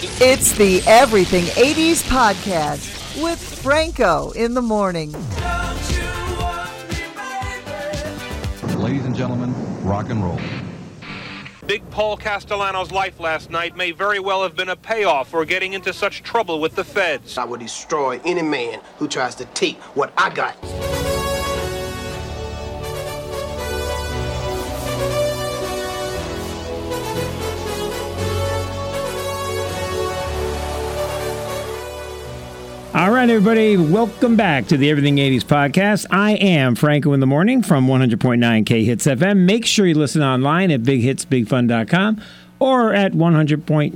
It's the Everything 80s Podcast with Franco in the morning. Ladies and gentlemen, rock and roll. Big Paul Castellano's life last night may very well have been a payoff for getting into such trouble with the feds. I will destroy any man who tries to take what I got. All right, everybody, welcome back to the Everything 80s podcast. I am Franco in the morning from 100.9 K Hits FM. Make sure you listen online at bighitsbigfun.com or at 100.9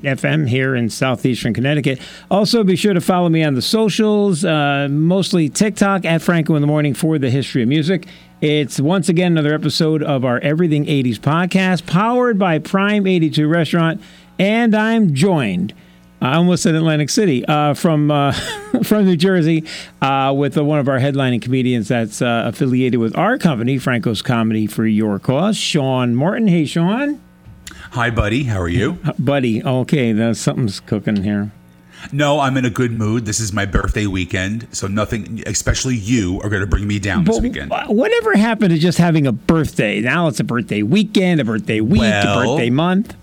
FM here in southeastern Connecticut. Also, be sure to follow me on the socials, uh, mostly TikTok at Franco in the morning for the history of music. It's once again another episode of our Everything 80s podcast, powered by Prime 82 Restaurant, and I'm joined. I almost said Atlantic City uh, from uh, from New Jersey uh, with one of our headlining comedians that's uh, affiliated with our company, Franco's Comedy for Your Cause, Sean Martin. Hey, Sean. Hi, buddy. How are you? Buddy, okay, there's something's cooking here. No, I'm in a good mood. This is my birthday weekend, so nothing, especially you, are going to bring me down this weekend. whatever happened to just having a birthday? Now it's a birthday weekend, a birthday week, a birthday month.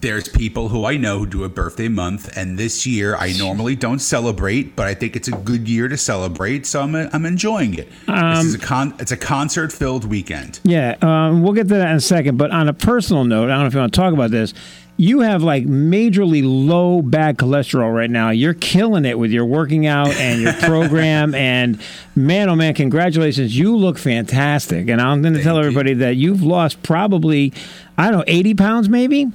There's people who I know who do a birthday month, and this year I normally don't celebrate, but I think it's a good year to celebrate, so I'm I'm enjoying it. Um, this is a con. It's a concert filled weekend. Yeah, um, we'll get to that in a second. But on a personal note, I don't know if you want to talk about this. You have like majorly low bad cholesterol right now. You're killing it with your working out and your program. and man, oh man, congratulations! You look fantastic. And I'm going to tell you. everybody that you've lost probably, I don't know, 80 pounds maybe.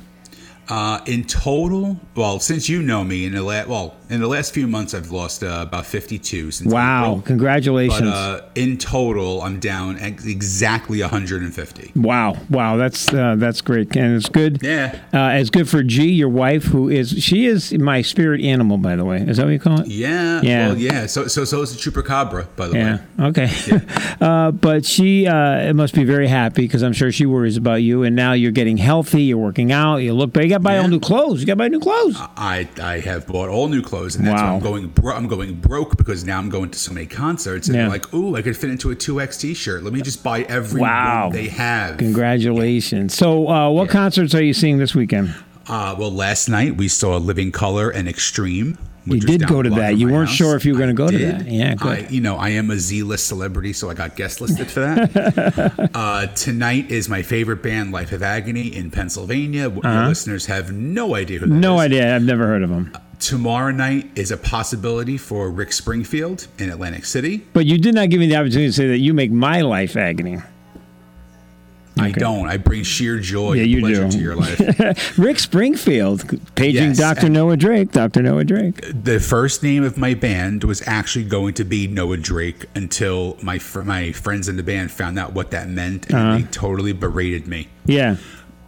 Uh, in total, well, since you know me, in the la- well, in the last few months, I've lost uh, about 52 since Wow, April. congratulations! But uh, in total, I'm down ex- exactly 150. Wow, wow, that's uh, that's great, and it's good. Yeah. uh, it's good for G, your wife, who is she is my spirit animal, by the way. Is that what you call it? Yeah. Yeah. Well, yeah. So, so, so is the chupacabra, by the Yeah. way. Okay. uh, but she uh, must be very happy because I'm sure she worries about you. And now you're getting healthy. You're working out. You look. You got to buy all new clothes. You got to buy new clothes. I, I have bought all new clothes, and that's Wow. why I'm going. Bro- I'm going broke because now I'm going to so many concerts, and Yeah. they're like, "Ooh, I could fit into a two X T-shirt. Let me just buy every Wow. one they have." Congratulations. So, uh, what concerts are you seeing this weekend? Uh, well, last night we saw Living Color and Extreme. You did go to that. You weren't house. sure if you were gonna I go to did. that. Yeah, good. I, you know, I am a Z-list celebrity, so I got guest listed for that. uh, tonight is my favorite band, Life of Agony, in Pennsylvania. Your listeners have no idea who. No is. idea. I've never heard of them. Tomorrow night is a possibility for Rick Springfield in Atlantic City. But you did not give me the opportunity to say that you make my life agony. I don't. I bring sheer joy Yeah, and you pleasure do. to your life. Rick Springfield, paging Yes. Dr. Noah Drake. Dr. Noah Drake. the first name of my band was actually going to be Noah Drake until my fr- my friends in the band found out what that meant, and Uh-huh. they totally berated me. Yeah.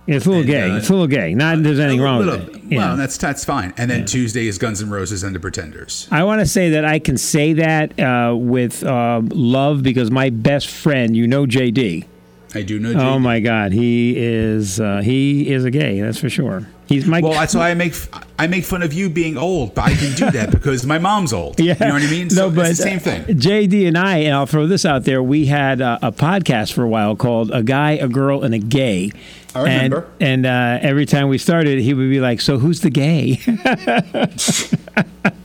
It's a little And, gay. uh, it's a little gay. Not there's anything A wrong little- with it. Yeah. Well, that's that's fine. And then Tuesday is Guns N' Roses and the Pretenders. I want to say that I can say that uh, with uh, love because my best friend, you know, JD. I do know. JD. Oh my God, he is uh, he is a gay. That's for sure. He's my Well, that's why I make I make fun of you being old, but I can do that because my mom's old. Yeah. You know what I mean? So it's the same thing. uh, JD and I, and I'll throw this out there. We had uh, a podcast for a while called "A Guy, a Girl, and a Gay." I remember. And, and uh, every time we started, he would be like, "So who's the gay?"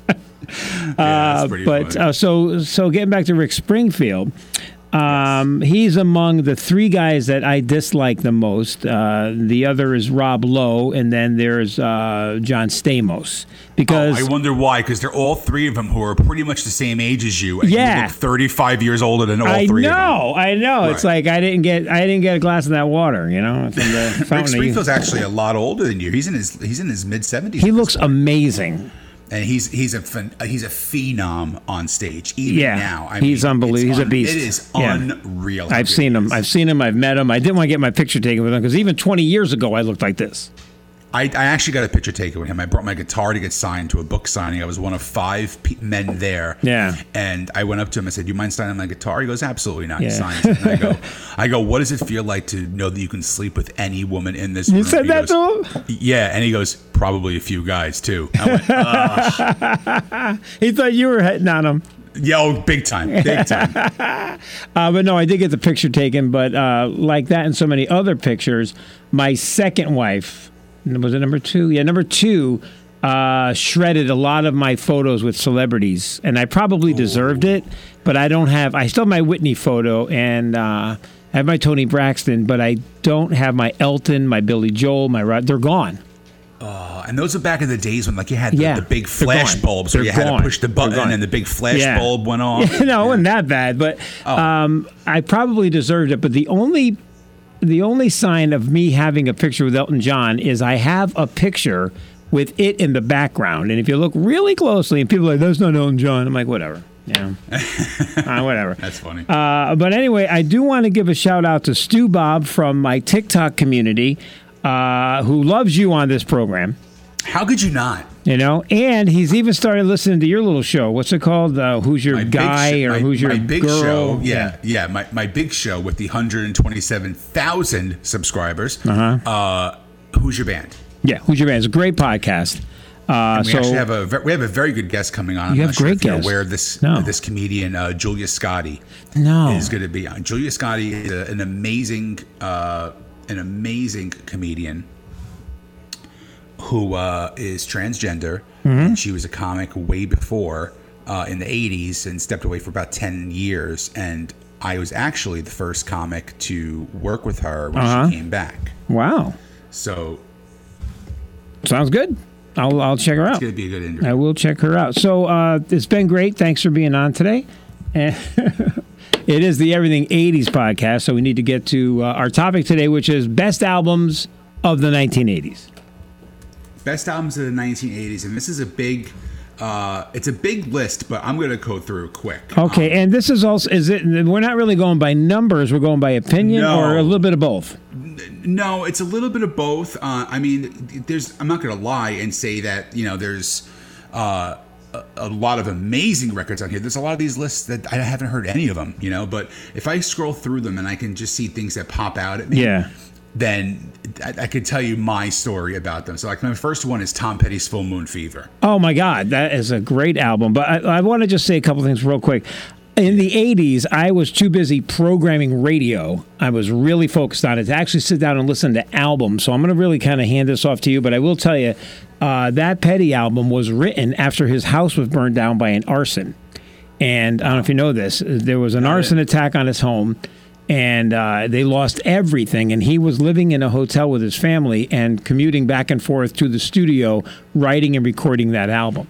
Yeah, pretty but uh, so so getting back to Rick Springfield, um, he's among the three guys that I dislike the most. Uh, the other is Rob Lowe, and then there's uh, John Stamos. Because Oh, I wonder why, because they're all three of them who are pretty much the same age as you, Yeah. you look 35 years older than all I three of them. know, I know. It's like I didn't get I didn't get a glass of that water, you know, from the Rick fountain. of youth. Springfield's actually a lot older than you. He's in his he's in his mid 70s. He looks amazing. And he's he's a he's a phenom on stage. Even Yeah, now, I he's unbelievable. He's a beast. It is Yeah. unreal. I've seen him. I've seen him. I've met him. I didn't want to get my picture taken with him because even 20 years ago I looked like this. I, I actually got a picture taken with him. I brought my guitar to get signed to a book signing. I was one of five pe- men there. Yeah. And I went up to him and said, "Do you mind signing my guitar?" He goes, "Absolutely not." He Yeah. signs it. And I go, "I go. What does it feel like to know that you can sleep with any woman in this room?" You said He that goes, to him? Yeah, and he goes, "Probably a few guys too." I went, "Uh, He thought you were hitting on him. Yo, big time, big time. Uh, but no, I did get the picture taken. But uh, like that and so many other pictures, my second wife, was it number two? Yeah, number two, uh, shredded a lot of my photos with celebrities. And I probably deserved it, but I don't have, I still have my Whitney photo and uh, I have my Toni Braxton, but I don't have my Elton, my Billy Joel, my Rod. They're gone. Uh, and those are back in the days when like you had the, Yeah, the big flash gone. bulbs where They're you had to push the button and the big flash Yeah. bulb went off. no, it wasn't that bad, but Oh. um, I probably deserved it. But the only the only sign of me having a picture with Elton John is I have a picture with it in the background, and if you look really closely, and people are like, "That's not Elton John," I'm like, "Whatever." Yeah, uh, whatever. That's funny. Uh, but anyway, I do want to give a shout out to Stu Bob from my TikTok community, uh, who loves you on this program. How could you not? You know, and he's even started listening to your little show. What's it called? Uh, who's your My guy sh- or my- who's your my big girl? show? Yeah, yeah, my, my big show with the 127,000 subscribers. Uh-huh. Who's your band? Yeah, who's your band? It's a great podcast. Uh, We so actually have a we have a very good guest coming on. I'm You have great you're guests. of this No. this comedian uh, Julia Scotti no, is going to be on. Julia Scotti is a, an amazing uh, an amazing comedian who uh, is transgender, Mm-hmm. and she was a comic way before uh, in the '80s and stepped away for about ten years. And I was actually the first comic to work with her when Uh-huh. she came back. wow, So sounds good. I'll I'll check her out. it's going to be a good interview. I will check her out. So uh, it's been great. Thanks for being on today. And it is the Everything '80s podcast, so we need to get to uh, our topic today, which is best albums of the 1980s. Best albums of the 1980s and this is a big uh, it's a big list but i'm going to go through quick Okay, and this is also is it? We're not really going by numbers. We're going by opinion, No. or a little bit of both. no it's a little bit of both uh, i mean there's i'm not going to lie and say that you know there's uh, a, a lot of amazing records on here there's a lot of these lists that i haven't heard any of them you know but if i scroll through them and i can just see things that pop out at me Yeah. Then I, I could tell you my story about them so like my first one is tom petty's full moon fever Oh my God, that is a great album. But I, I want to just say a couple things real quick. In the 80s, I was too busy programming radio. I was really focused on it to actually sit down and listen to albums. So I'm going to really kind of hand this off to you. But I will tell you, uh, that Petty album was written after his house was burned down by an arson. And I don't know if you know this, there was an arson attack on his home, and uh, they lost everything. And he was living in a hotel with his family and commuting back and forth to the studio, writing and recording that album.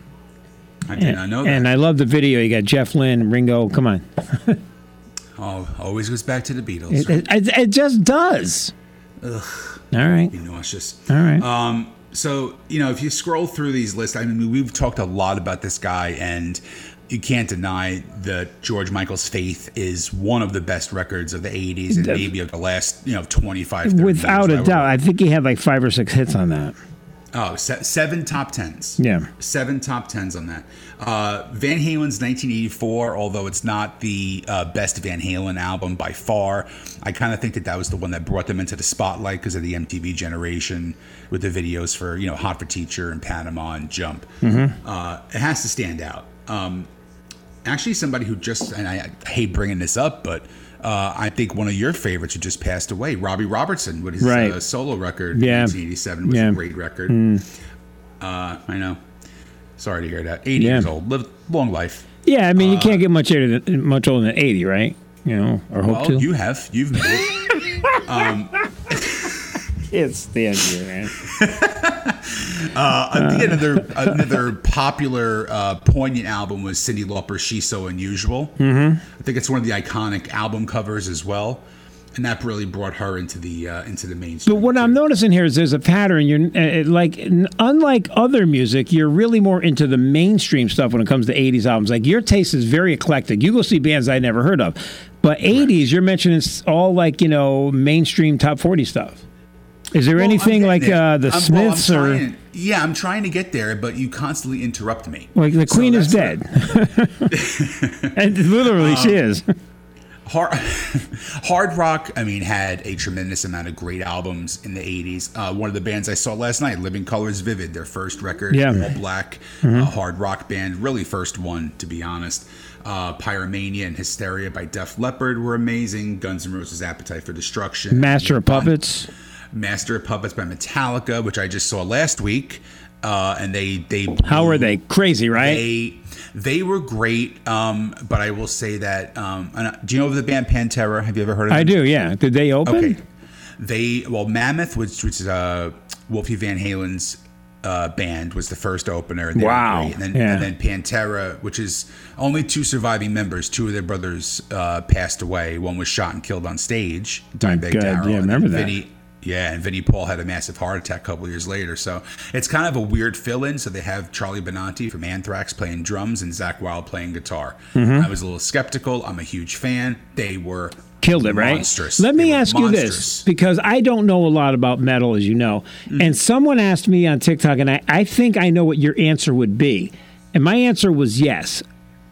i did not know that And I love the video. You got Jeff Lynne, Ringo. Come on, oh always goes back to the beatles it, it, it just does. Ugh. All right, you know it's just all right. Um, so you know, if you scroll through these lists, I mean, we've talked a lot about this guy, and you can't deny that George Michael's "Faith" is one of the best records of the '80s and maybe of the last, you know, 25, 30 Without years, a I doubt, I think he had like five or six hits on that. Oh, se- seven top tens. Yeah. seven top tens on that. Uh, Van Halen's 1984, although it's not the uh, best Van Halen album by far, I kind of think that that was the one that brought them into the spotlight because of the MTV generation with the videos for you know Hot for Teacher and Panama and Jump. Uh, it has to stand out. Um, actually, somebody who just and I, I hate bringing this up, but. Uh, I think one of your favorites who just passed away, Robbie Robertson, with his Right. uh, solo record Yeah. in 1987, was Yeah. a great record. Uh, I know. Sorry to hear that. 80 Yeah. years old. Live long life. Yeah, I mean, you can't get much older than, much older than 80, right? You know, or hope Well, to. you have. You've made it. it's the end of the year, man. Uh, another another popular uh, poignant album was Cyndi Lauper's "She's So Unusual." Mm-hmm. I think it's one of the iconic album covers as well, and that really brought her into the uh, into the mainstream. But what I'm noticing here is there's a pattern. You're uh, like, unlike other music, you're really more into the mainstream stuff when it comes to 80s albums. Like your taste is very eclectic. You go see bands I never heard of, but 80s, you're mentioning all like you know mainstream top 40 stuff. Is there Well, anything like uh, the I'm- well, Smiths or trying- yeah, I'm trying to get there, but you constantly interrupt me. like the So Queen is dead? and literally, Um, she is. Hard, hard rock, I mean, had a tremendous amount of great albums in the 80s. Uh, one of the bands I saw last night, Living Colors Vivid, their first record, Yeah. Mm-hmm. all black, uh, hard rock band, really first one, to be honest. Uh, Pyromania and Hysteria by Def Leppard were amazing. Guns N' Roses' Appetite for Destruction. Master of Puppets. Master of Puppets by Metallica, which I just saw last week. Uh, and they, they How are they? Crazy, right? they they were great, um, but I will say that. Um, uh, do you know of the band Pantera? Have you ever heard of them? I do, yeah. Did they open? Okay. They well, Mammoth, which which is uh, Wolfie Van Halen's uh, band, was the first opener. And Wow. And then Yeah. and then Pantera, which is only two surviving members. Two of their brothers uh, passed away. One was shot and killed on stage. Dimebag Darrell. yeah, and remember then that. Vinnie, yeah, and Vinnie Paul had a massive heart attack a couple years later. So it's kind of a weird fill-in. So they have Charlie Benante from Anthrax playing drums and Zakk Wylde playing guitar. Mm-hmm. I was a little skeptical. I'm a huge fan. They were Killed it, right? Monstrous. Let me ask you this because I don't know a lot about metal, as you know. Mm. And someone asked me on TikTok, and I, I think I know what your answer would be. And my answer was yes.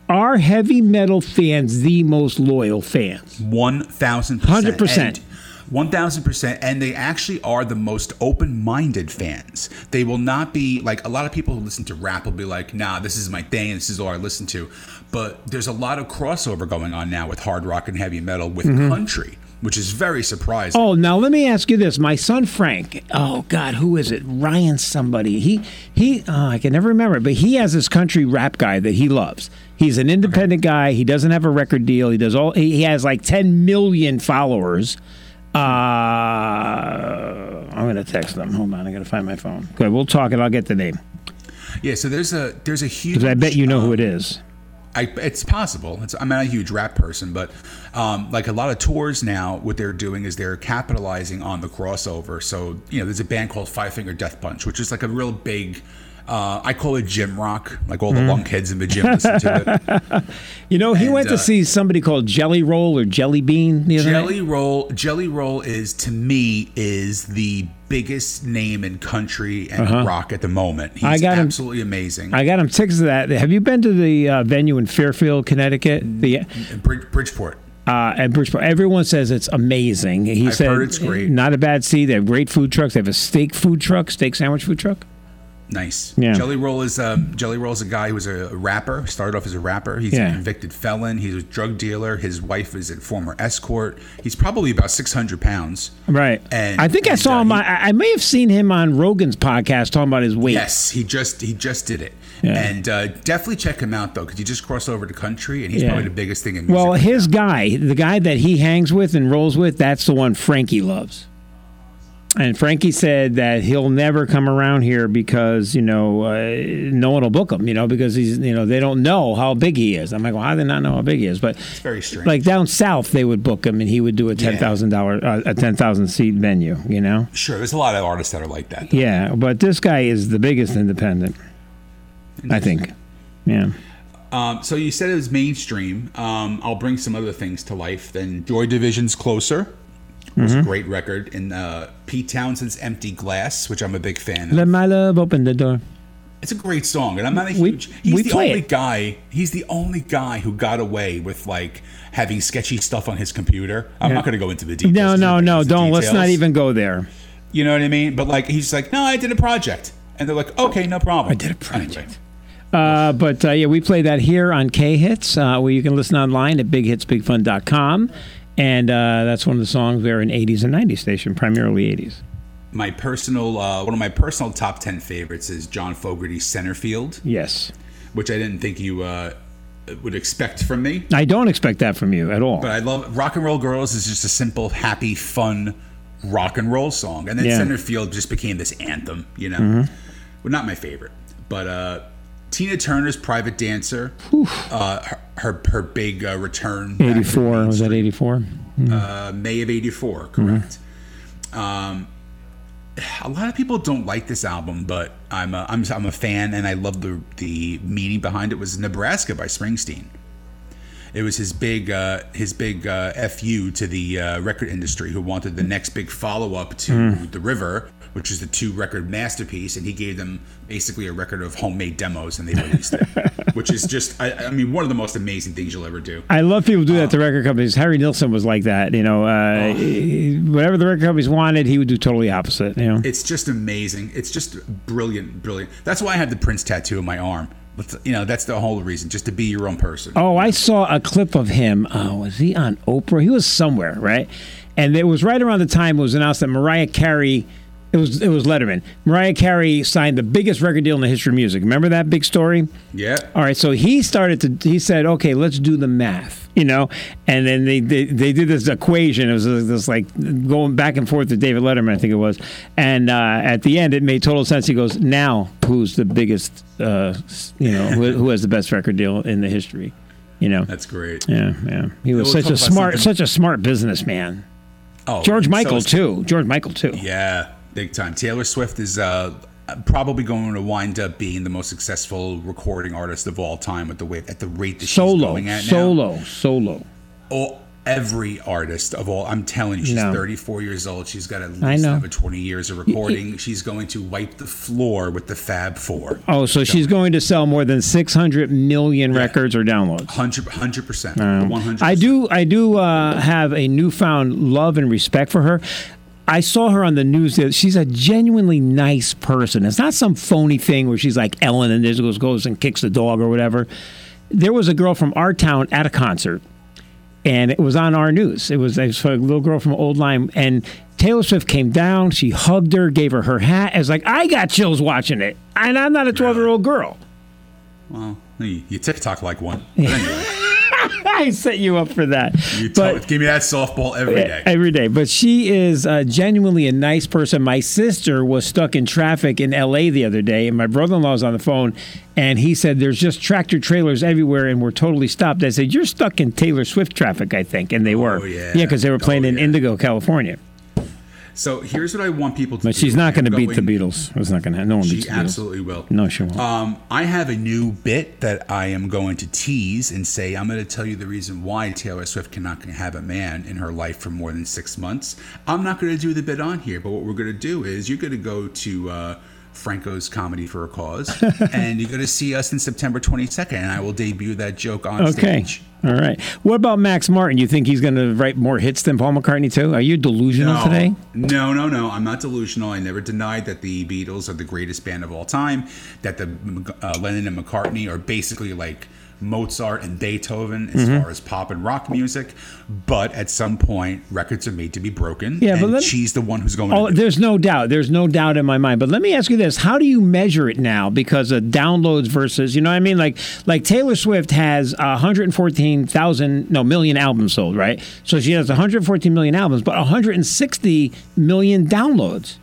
Are heavy metal fans the most loyal fans? One thousand percent. 100%. And- One thousand percent, and they actually are the most open-minded fans. They will not be like a lot of people who listen to rap will be like, "Nah, this is my thing. This is all I listen to." But there's a lot of crossover going on now with hard rock and heavy metal with mm-hmm. country, which is very surprising. Oh, now let me ask you this. My son Frank, oh God, who is it? Ryan somebody. He he oh, I can never remember, but he has this country rap guy that he loves. He's an independent guy. He doesn't have a record deal. He does all he he has like 10 million followers. Uh I'm going to text them. Hold on, I got to find my phone. Good, we'll talk and I'll get the name. Yeah, so there's a there's a huge. I bet you know who um, it is. I, it's possible. It's, I'm not a huge rap person, but um, like a lot of tours now, what they're doing is they're capitalizing on the crossover. So you know, there's a band called Five Finger Death Punch, which is like a real big. Uh, I call it gym rock. Like all the Mm-hmm. lunkheads in the gym listen to it. You know, he and, went to uh, see somebody called Jelly Roll or Jelly Bean the other night. Jelly Roll, Jelly Roll is to me is the biggest name in country and rock at the moment. He's Uh-huh. I got him- absolutely amazing. I got him tickets to that. Have you been to the uh, venue in Fairfield, Connecticut? The Brid- Bridgeport. uh, at Bridgeport. Everyone says it's amazing. He I've said heard it's great. Not a bad seat. They have great food trucks. They have a steak food truck, steak sandwich food truck. Nice. Yeah. Jelly Roll is um, Jelly Roll is a guy who was a rapper. Started off as a rapper. He's Yeah. a convicted felon. He's a drug dealer. His wife is a former escort. He's probably about six hundred pounds. Right. And- I think I saw uh, him. he- I, I may have seen him on Rogan's podcast talking about his weight. Yes, he just he just did it. Yeah. And uh, definitely check him out though, because he just crossed over to country, and he's probably the biggest thing in music. Well, his guy, the guy that he hangs with and rolls with, that's the one Frankie loves. And Frankie said that he'll never come around here because you know uh, no one will book him. You know because he's you know they don't know how big he is. I'm like, well, how do they not know how big he is? But It's very strange. like down south, they would book him and he would do a ten thousand dollar uh, a ten thousand seat venue. You know. sure, there's a lot of artists that are like that. though. Yeah, but this guy is the biggest independent. I think. Yeah. Um, so you said it was mainstream. Um, I'll bring some other things to life. Then Joy Division's "Closer" was Mm-hmm. a great record, and uh, Pete Townshend's "Empty Glass," which I'm a big fan of. Let my love open the door. It's a great song, and I'm not a We- huge. he's we the only it. guy. He's the only guy who got away with like having sketchy stuff on his computer. I'm Yeah. not going to go into the details. No, no, no! Don't. Let's not even go there. You know what I mean? But like, he's like, no, I did a project, and they're like, okay, no problem. I did a project. Anyway. Uh, but uh, yeah, we play that here on K Hits, uh, where you can listen online at bighitsbigfun.com. And uh, that's one of the songs there in 80s and 90s station, primarily 80s. My personal, uh, one of my personal top ten favorites is John Fogerty's "Centerfield," Yes. which I didn't think you uh, would expect from me. I don't expect that from you at all. But I love "Rock and Roll Girls" is just a simple, happy, fun rock and roll song, and then Yeah. "Centerfield" just became this anthem. You know, well, not my favorite, but uh, Tina Turner's "Private Dancer," uh, her, her her big uh, return. 84. Was that mainstream. 84? uh, May of '84, correct. Um, a lot of people don't like this album, but I'm a, I'm I'm a fan, and I love the the meaning behind it. Was Nebraska by Springsteen. It was his big uh, his big uh, fu to the uh, record industry who wanted the next big follow up to Hmm. the River, which is the two record masterpiece, and he gave them basically a record of homemade demos, and they released it, which is just I, I mean one of the most amazing things you'll ever do. I love people do that Oh. to record companies. Harry Nilsson was like that. You know, uh, whatever the record companies wanted, he would do totally opposite. You know, It's just amazing. It's just brilliant, brilliant. That's why I have the Prince tattoo on my arm. But, you know, that's the whole reason, just to be your own person. Oh, I saw a clip of him. Uh, was he on Oprah? He was somewhere, right? And it was right around the time it was announced that Mariah Carey. It was it was Letterman. Mariah Carey signed the biggest record deal in the history of music. Remember that big story? Yeah. All right, so he started to. He said, "Okay, let's do the math," you know, and then they they, they did this equation. It was this like going back and forth with David Letterman, I think it was, and uh, at the end, it made total sense. He goes, "Now, who's the biggest? Uh, you know, who, who has the best record deal in the history?" You know. That's great. Yeah, yeah. He was we'll such a smart, something- such a smart businessman. Oh, George Michael is- too. George Michael too. Yeah, big time. Taylor Swift is uh, probably going to wind up being the most successful recording artist of all time at the way at the rate that she's going at now. solo, solo. Oh, every artist of all. I'm telling you, she's No. 34 years old. She's got at least another 20 years of recording. She's going to wipe the floor with the Fab Four. Oh, so she's going to sell more than 600 million records or downloads. 100 percent. 100. I do. I do uh, have a newfound love and respect for her. I saw her on the news. She's a genuinely nice person. It's not some phony thing where she's like Ellen and just goes, goes and kicks the dog or whatever. There was a girl from our town at a concert, and it was on our news. It was, it was a little girl from Old Lyme, and Taylor Swift came down. She hugged her, gave her her hat. I was like, I got chills watching it, and I'm not a 12 year old girl. Well, you, you TikTok like one. But anyway, I set you up for that. you But- talk- give me that softball every day. Every day. But she is uh, genuinely a nice person. My sister was stuck in traffic in LA the other day, and my brother in law was on the phone, and he said, There's just tractor trailers everywhere, and we're totally stopped. I said, You're stuck in Taylor Swift traffic, I think. And they were. Oh, yeah. Yeah, because they were playing Oh, in yeah. Indigo, California. So here's what I want people to But do. she's not going to beat the Beatles. It's not going to. No one She beats the Beatles. absolutely will. No, she won't. Um, I have a new bit that I am going to tease and say I'm going to tell you the reason why Taylor Swift cannot have a man in her life for more than six months. I'm not going to do the bit on here, but what we're going to do is you're going to go to uh, Franco's Comedy for a Cause, and you're going to see us in September 22nd, and I will debut that joke on Okay. stage. All right. What about Max Martin? You think he's going to write more hits than Paul McCartney, too? Are you delusional No, today? no, no, no. I'm not delusional. I never denied that the Beatles are the greatest band of all time. That the uh, Lennon and McCartney are basically like Mozart and Beethoven as Mm-hmm. far as pop and rock music. But at some point, records are made to be broken. Yeah, but let- she's the one who's going. Oh, to there's no doubt. There's no doubt in my mind. But let me ask you this: How do you measure it now? Because of downloads versus, you know, what I mean, like, like Taylor Swift has 114,000, no, million albums sold, right? So she has 114 million albums, but 160 million downloads.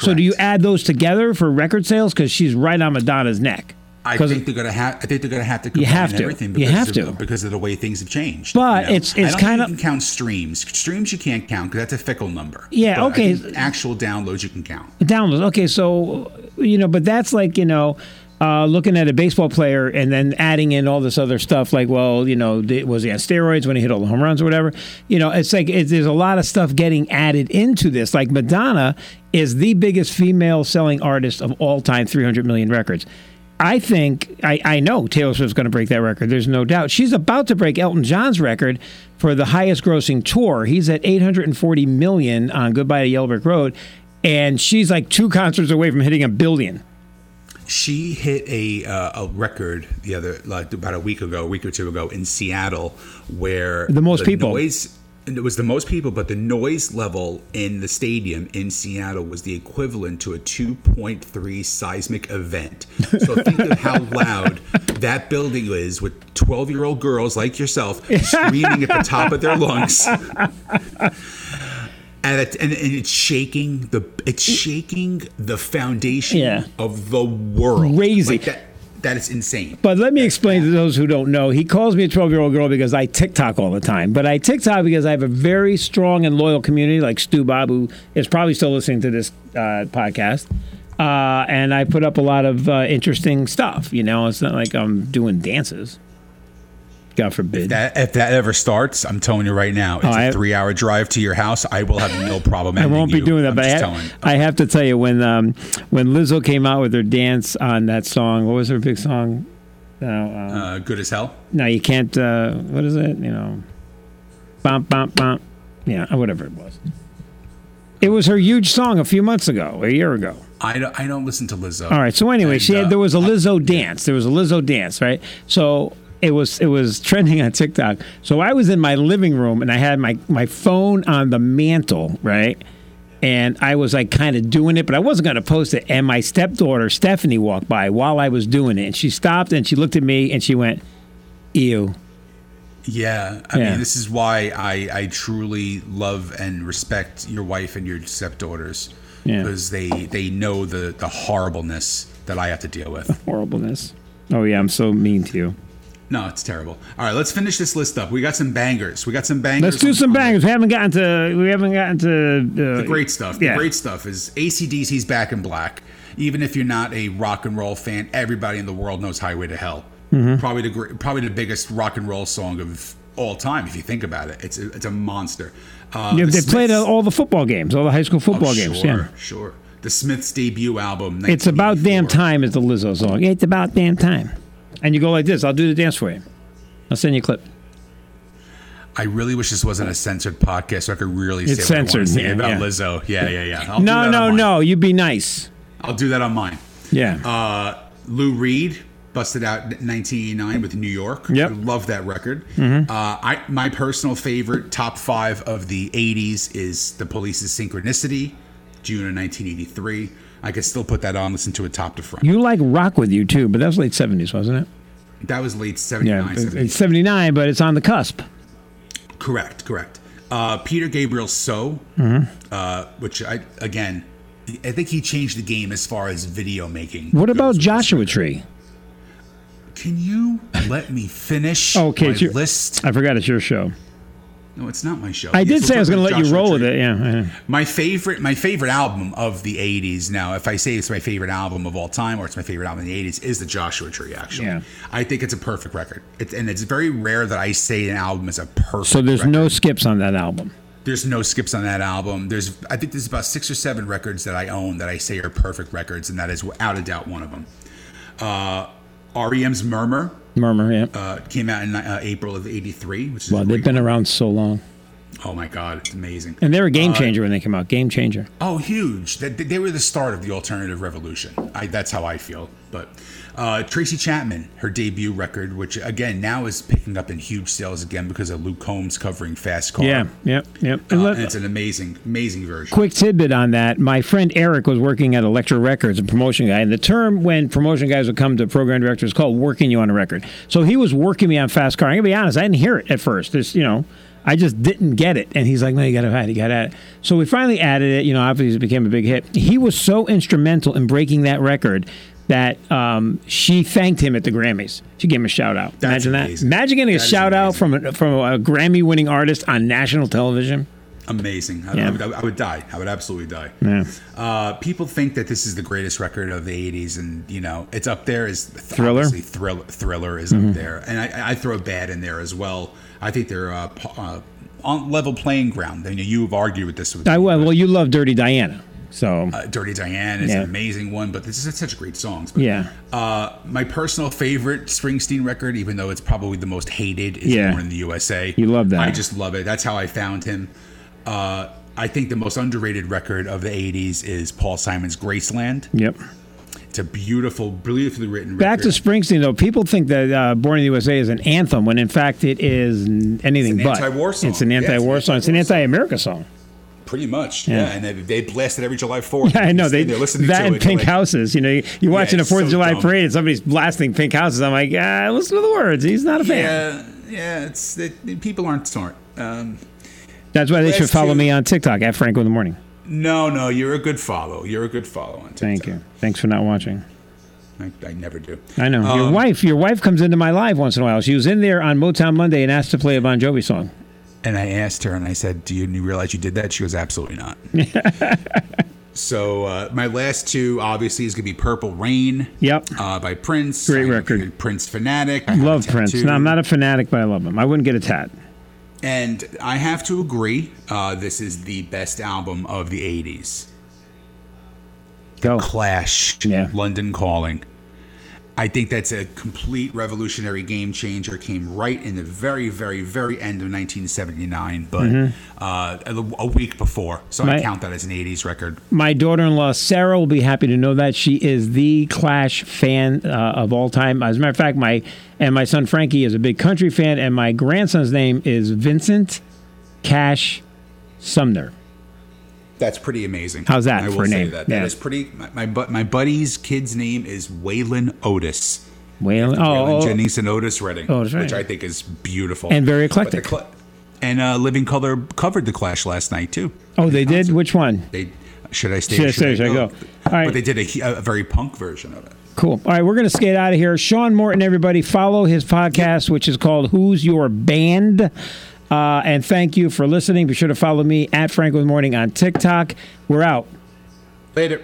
So do you add those together for record sales? Because she's right on Madonna's neck. I think they're gonna have. I think they're gonna have to. Combine have to. Everything You because have of, to. because of the way things have changed. But it's- I it's don't kinda- you can count streams. Streams you can't count because that's a fickle number. Yeah, But okay. actual downloads you can count. downloads. Okay, so you know, but that's like you know, uh, looking at a baseball player and then adding in all this other stuff. Like, well, you know, was he on steroids when he hit all the home runs or whatever? You know, it's like it, there's a lot of stuff getting added into this. Like Madonna is the biggest female selling artist of all time, 300 million records. I think I, I know Taylor Swift's going to break that record. There's no doubt. She's about to break Elton John's record for the highest grossing tour. He's at 840 million on Goodbye to Yellow Brick Road, and she's like two concerts away from hitting a billion. She hit a uh, a record the other like about a week ago, a week or two ago in Seattle, where The most people. Noise, and it was the most people, but the noise level in the stadium in Seattle was the equivalent to a 2.3 seismic event. So think of how loud that building is with 12 year old girls like yourself screaming at the top of their lungs. And, it, and, and it's shaking the it's shaking the foundation Yeah. of the world. Crazy. Like that, that is insane. But let me explain to those who don't know. He calls me a 12 year old girl because I TikTok all the time. But I TikTok because I have a very strong and loyal community like Stu Bob, who is probably still listening to this uh, podcast. Uh, and I put up a lot of uh, interesting stuff. You know, it's not like I'm doing dances. God forbid. That if that ever starts, I'm telling you right now, it's Oh, a three hour drive to your house. I will have no problem. I won't be you. doing that, I'm but I, just ha- telling. I have to tell you when um, when Lizzo came out with her dance on that song. What was her big song? Uh, Uh, good as hell. no, you can't. Uh, what is it? You know, bump, bump, bump. Yeah, whatever it was. It was her huge song a few months ago, a year ago. I don't, I don't listen to Lizzo. All right. So anyway, And, she had uh, there was a Lizzo dance. There was a Lizzo dance, right? So it was it was trending on TikTok. So I was in my living room and I had my my phone on the mantle, right? And I was like kind of doing it, but I wasn't going to post it. And my stepdaughter Stephanie walked by while I was doing it, and she stopped and she looked at me and she went, "Ew." Yeah, I Yeah. mean, this is why I, I truly love and respect your wife and your stepdaughters Yeah. because they they know the the horribleness that I have to deal with. Horribleness. Oh yeah, I'm so mean to you. No, it's terrible. All right, let's finish this list up. We got some bangers. We got some bangers. Let's do some bangers. We haven't gotten to we haven't gotten to uh, The great stuff. Yeah. The great stuff is ACDC's Back in Black. Even if you're not a rock and roll fan, everybody in the world knows Highway to Hell. Mm-hmm. Probably the probably the biggest rock and roll song of all time. If you think about it, it's a, it's a monster. Uh, Yeah, the they played Smiths- uh, all the football games, all the high school football Oh, games. Sure, Yeah. sure. The Smiths debut album. It's about damn time is the Lizzo song. It's about damn time. And you go like this. I'll do the dance for you. I'll send you a clip. I really wish this wasn't a censored podcast, so I could really It's say what I want to say yeah, about yeah. Lizzo. Yeah, yeah, yeah. I'll do No, no, no. You'd be nice. I'll do that on mine. Yeah. Uh, Lou Reed busted out in 1989 with New York. Yep. Mm-hmm. I love that record. Uh, I my personal favorite top five of the 80s is The Police's Synchronicity, June of 1983. I could still put that on, listen to it top to front. you like rock with you too, but that was late seventies, wasn't it? That was late 79. Yeah, it's 79, but it's on the cusp. Correct, correct. Uh, Peter Gabriel "So," Mm-hmm. uh, which I again, I think he changed the game as far as video making. What about Joshua. Tree? Can you let me finish Okay, my your, list? I forgot it's your show. No, it's not my show. I did say I was going to let you roll with it. Yeah. yeah. My favorite, my favorite album of the '80s. Now, if I say it's my favorite album of all time, or it's my favorite album in the '80s, is the Joshua Tree. Actually, Yeah. I think it's a perfect record. It's, and it's very rare that I say an album is a perfect. So there's record. no skips on that album. There's no skips on that album. There's, I think there's about six or seven records that I own that I say are perfect records, and that is without a doubt one of them. Uh, REM's Murmur Murmur. Yeah. uh, came out in uh, April of '83, which is they've been around so long, Oh my God, it's amazing. and they're a Uh, game changer when they come out. Game changer. Oh, huge! They, they were the start of the alternative revolution. I, that's how I feel. But uh, Tracy Chapman, her debut record, which again now is picking up in huge sales again because of Luke Combs covering Fast Car. Yeah. Yep. Yep. Uh, And let- it's an amazing, amazing version. quick tidbit on that. My friend Eric was working at Elektra Records, a promotion guy, and the term when promotion guys would come to program directors is called working you on a record. So he was working me on Fast Car. I'm gonna be honest, I didn't hear it at first. This, you know, I just didn't get it. And he's like, "No, you got to add it. You got to add it." So we finally added it. You know, obviously it became a big hit. He was so instrumental in breaking that record. That um, she thanked him at the Grammys. She gave him a shout out. That's Imagine amazing. that. Imagine getting a That is shout out from a, from a Grammy winning artist on national television. Amazing. I, Yeah. I, would, I would die. I would absolutely die. Yeah. Uh, people think that this is the greatest record of the '80s, and you know it's up there. Is Thriller? Thriller, Thriller is up there, and I, I throw Bad in there as well. I think they're uh, uh, on level playing ground. I mean, you have argued with this with I, well, well, you love Dirty Diana, so uh, "Dirty Diane" is Yeah. an amazing one, but this is such great songs. But, Yeah. Uh, my personal favorite Springsteen record, even though it's probably the most hated, is Yeah. "Born in the USA." You love that. I just love it. That's how I found him. Uh, I think the most underrated record of the '80s is Paul Simon's "Graceland." yep. It's a beautiful, beautifully written. Back to. Springsteen, though. People think that uh, "Born in the USA" is an anthem, when in fact it is anything It's an but. anti-war song. It's an Yeah, it's an anti-war song. It's an anti-war song. anti-America song. pretty much. Yeah. Yeah, and they, they it every July Fourth. Yeah, I know. They They're listening that to and it, Pink like, Houses. You know, you- you're watching a it's Fourth of so July dumb. parade and somebody's blasting Pink Houses. I'm like, ah, listen to the words. He's not a fan. Yeah, yeah. It's it, people aren't smart. Um, That's why they should follow me on TikTok at Franco in the Morning. no, no. You're a good follow. You're a good follow on TikTok. Thank you. Thanks for not watching. I, I never do. I know your Um, wife. Your wife comes into my live once in a while. She was in there on Motown Monday and asked to play a Bon Jovi song. And I asked her, and I said, "Do you realize you did that?" She goes, "Absolutely not." So uh, my last two obviously is gonna be Purple Rain. Yep. Uh, by Prince. Great I'm record. Prince fanatic. I Love Prince. No, I'm not a fanatic, but I love him. I wouldn't get a tat. And I have to agree. Uh, this is the best album of the '80s. Go. Clash. Yeah. London Calling. I think that's a complete revolutionary game changer. Came right in the very, very, very end of 1979, but uh, a, a week before. So I Mm-hmm. Count that as an 80s record. My daughter-in-law Sarah will be happy to know that she is the Clash fan uh, of all time. As a matter of fact, my and my son Frankie is a big country fan, and my grandson's name is Vincent Cash Sumner. That's pretty amazing. How's that I will for a say name? That. Yeah. that is pretty. My, my my buddy's kid's name is Waylon Otis. Waylon, Waylon oh, oh, Jennings and Otis Redding, Oh, right. which I think is beautiful And very eclectic. Cla- and uh, Living Color covered the Clash last night too. oh, they did. Which one? They should I stay? Should I or stay, should I go? All right. But they did a, a very punk version of it. Cool. All right, we're going to skate out of here. Sean Morton, everybody, follow his podcast, which is called Who's Your Band? Uh, and thank you for listening. Be sure to follow me at Franklin Morning on TikTok. We're out. Later.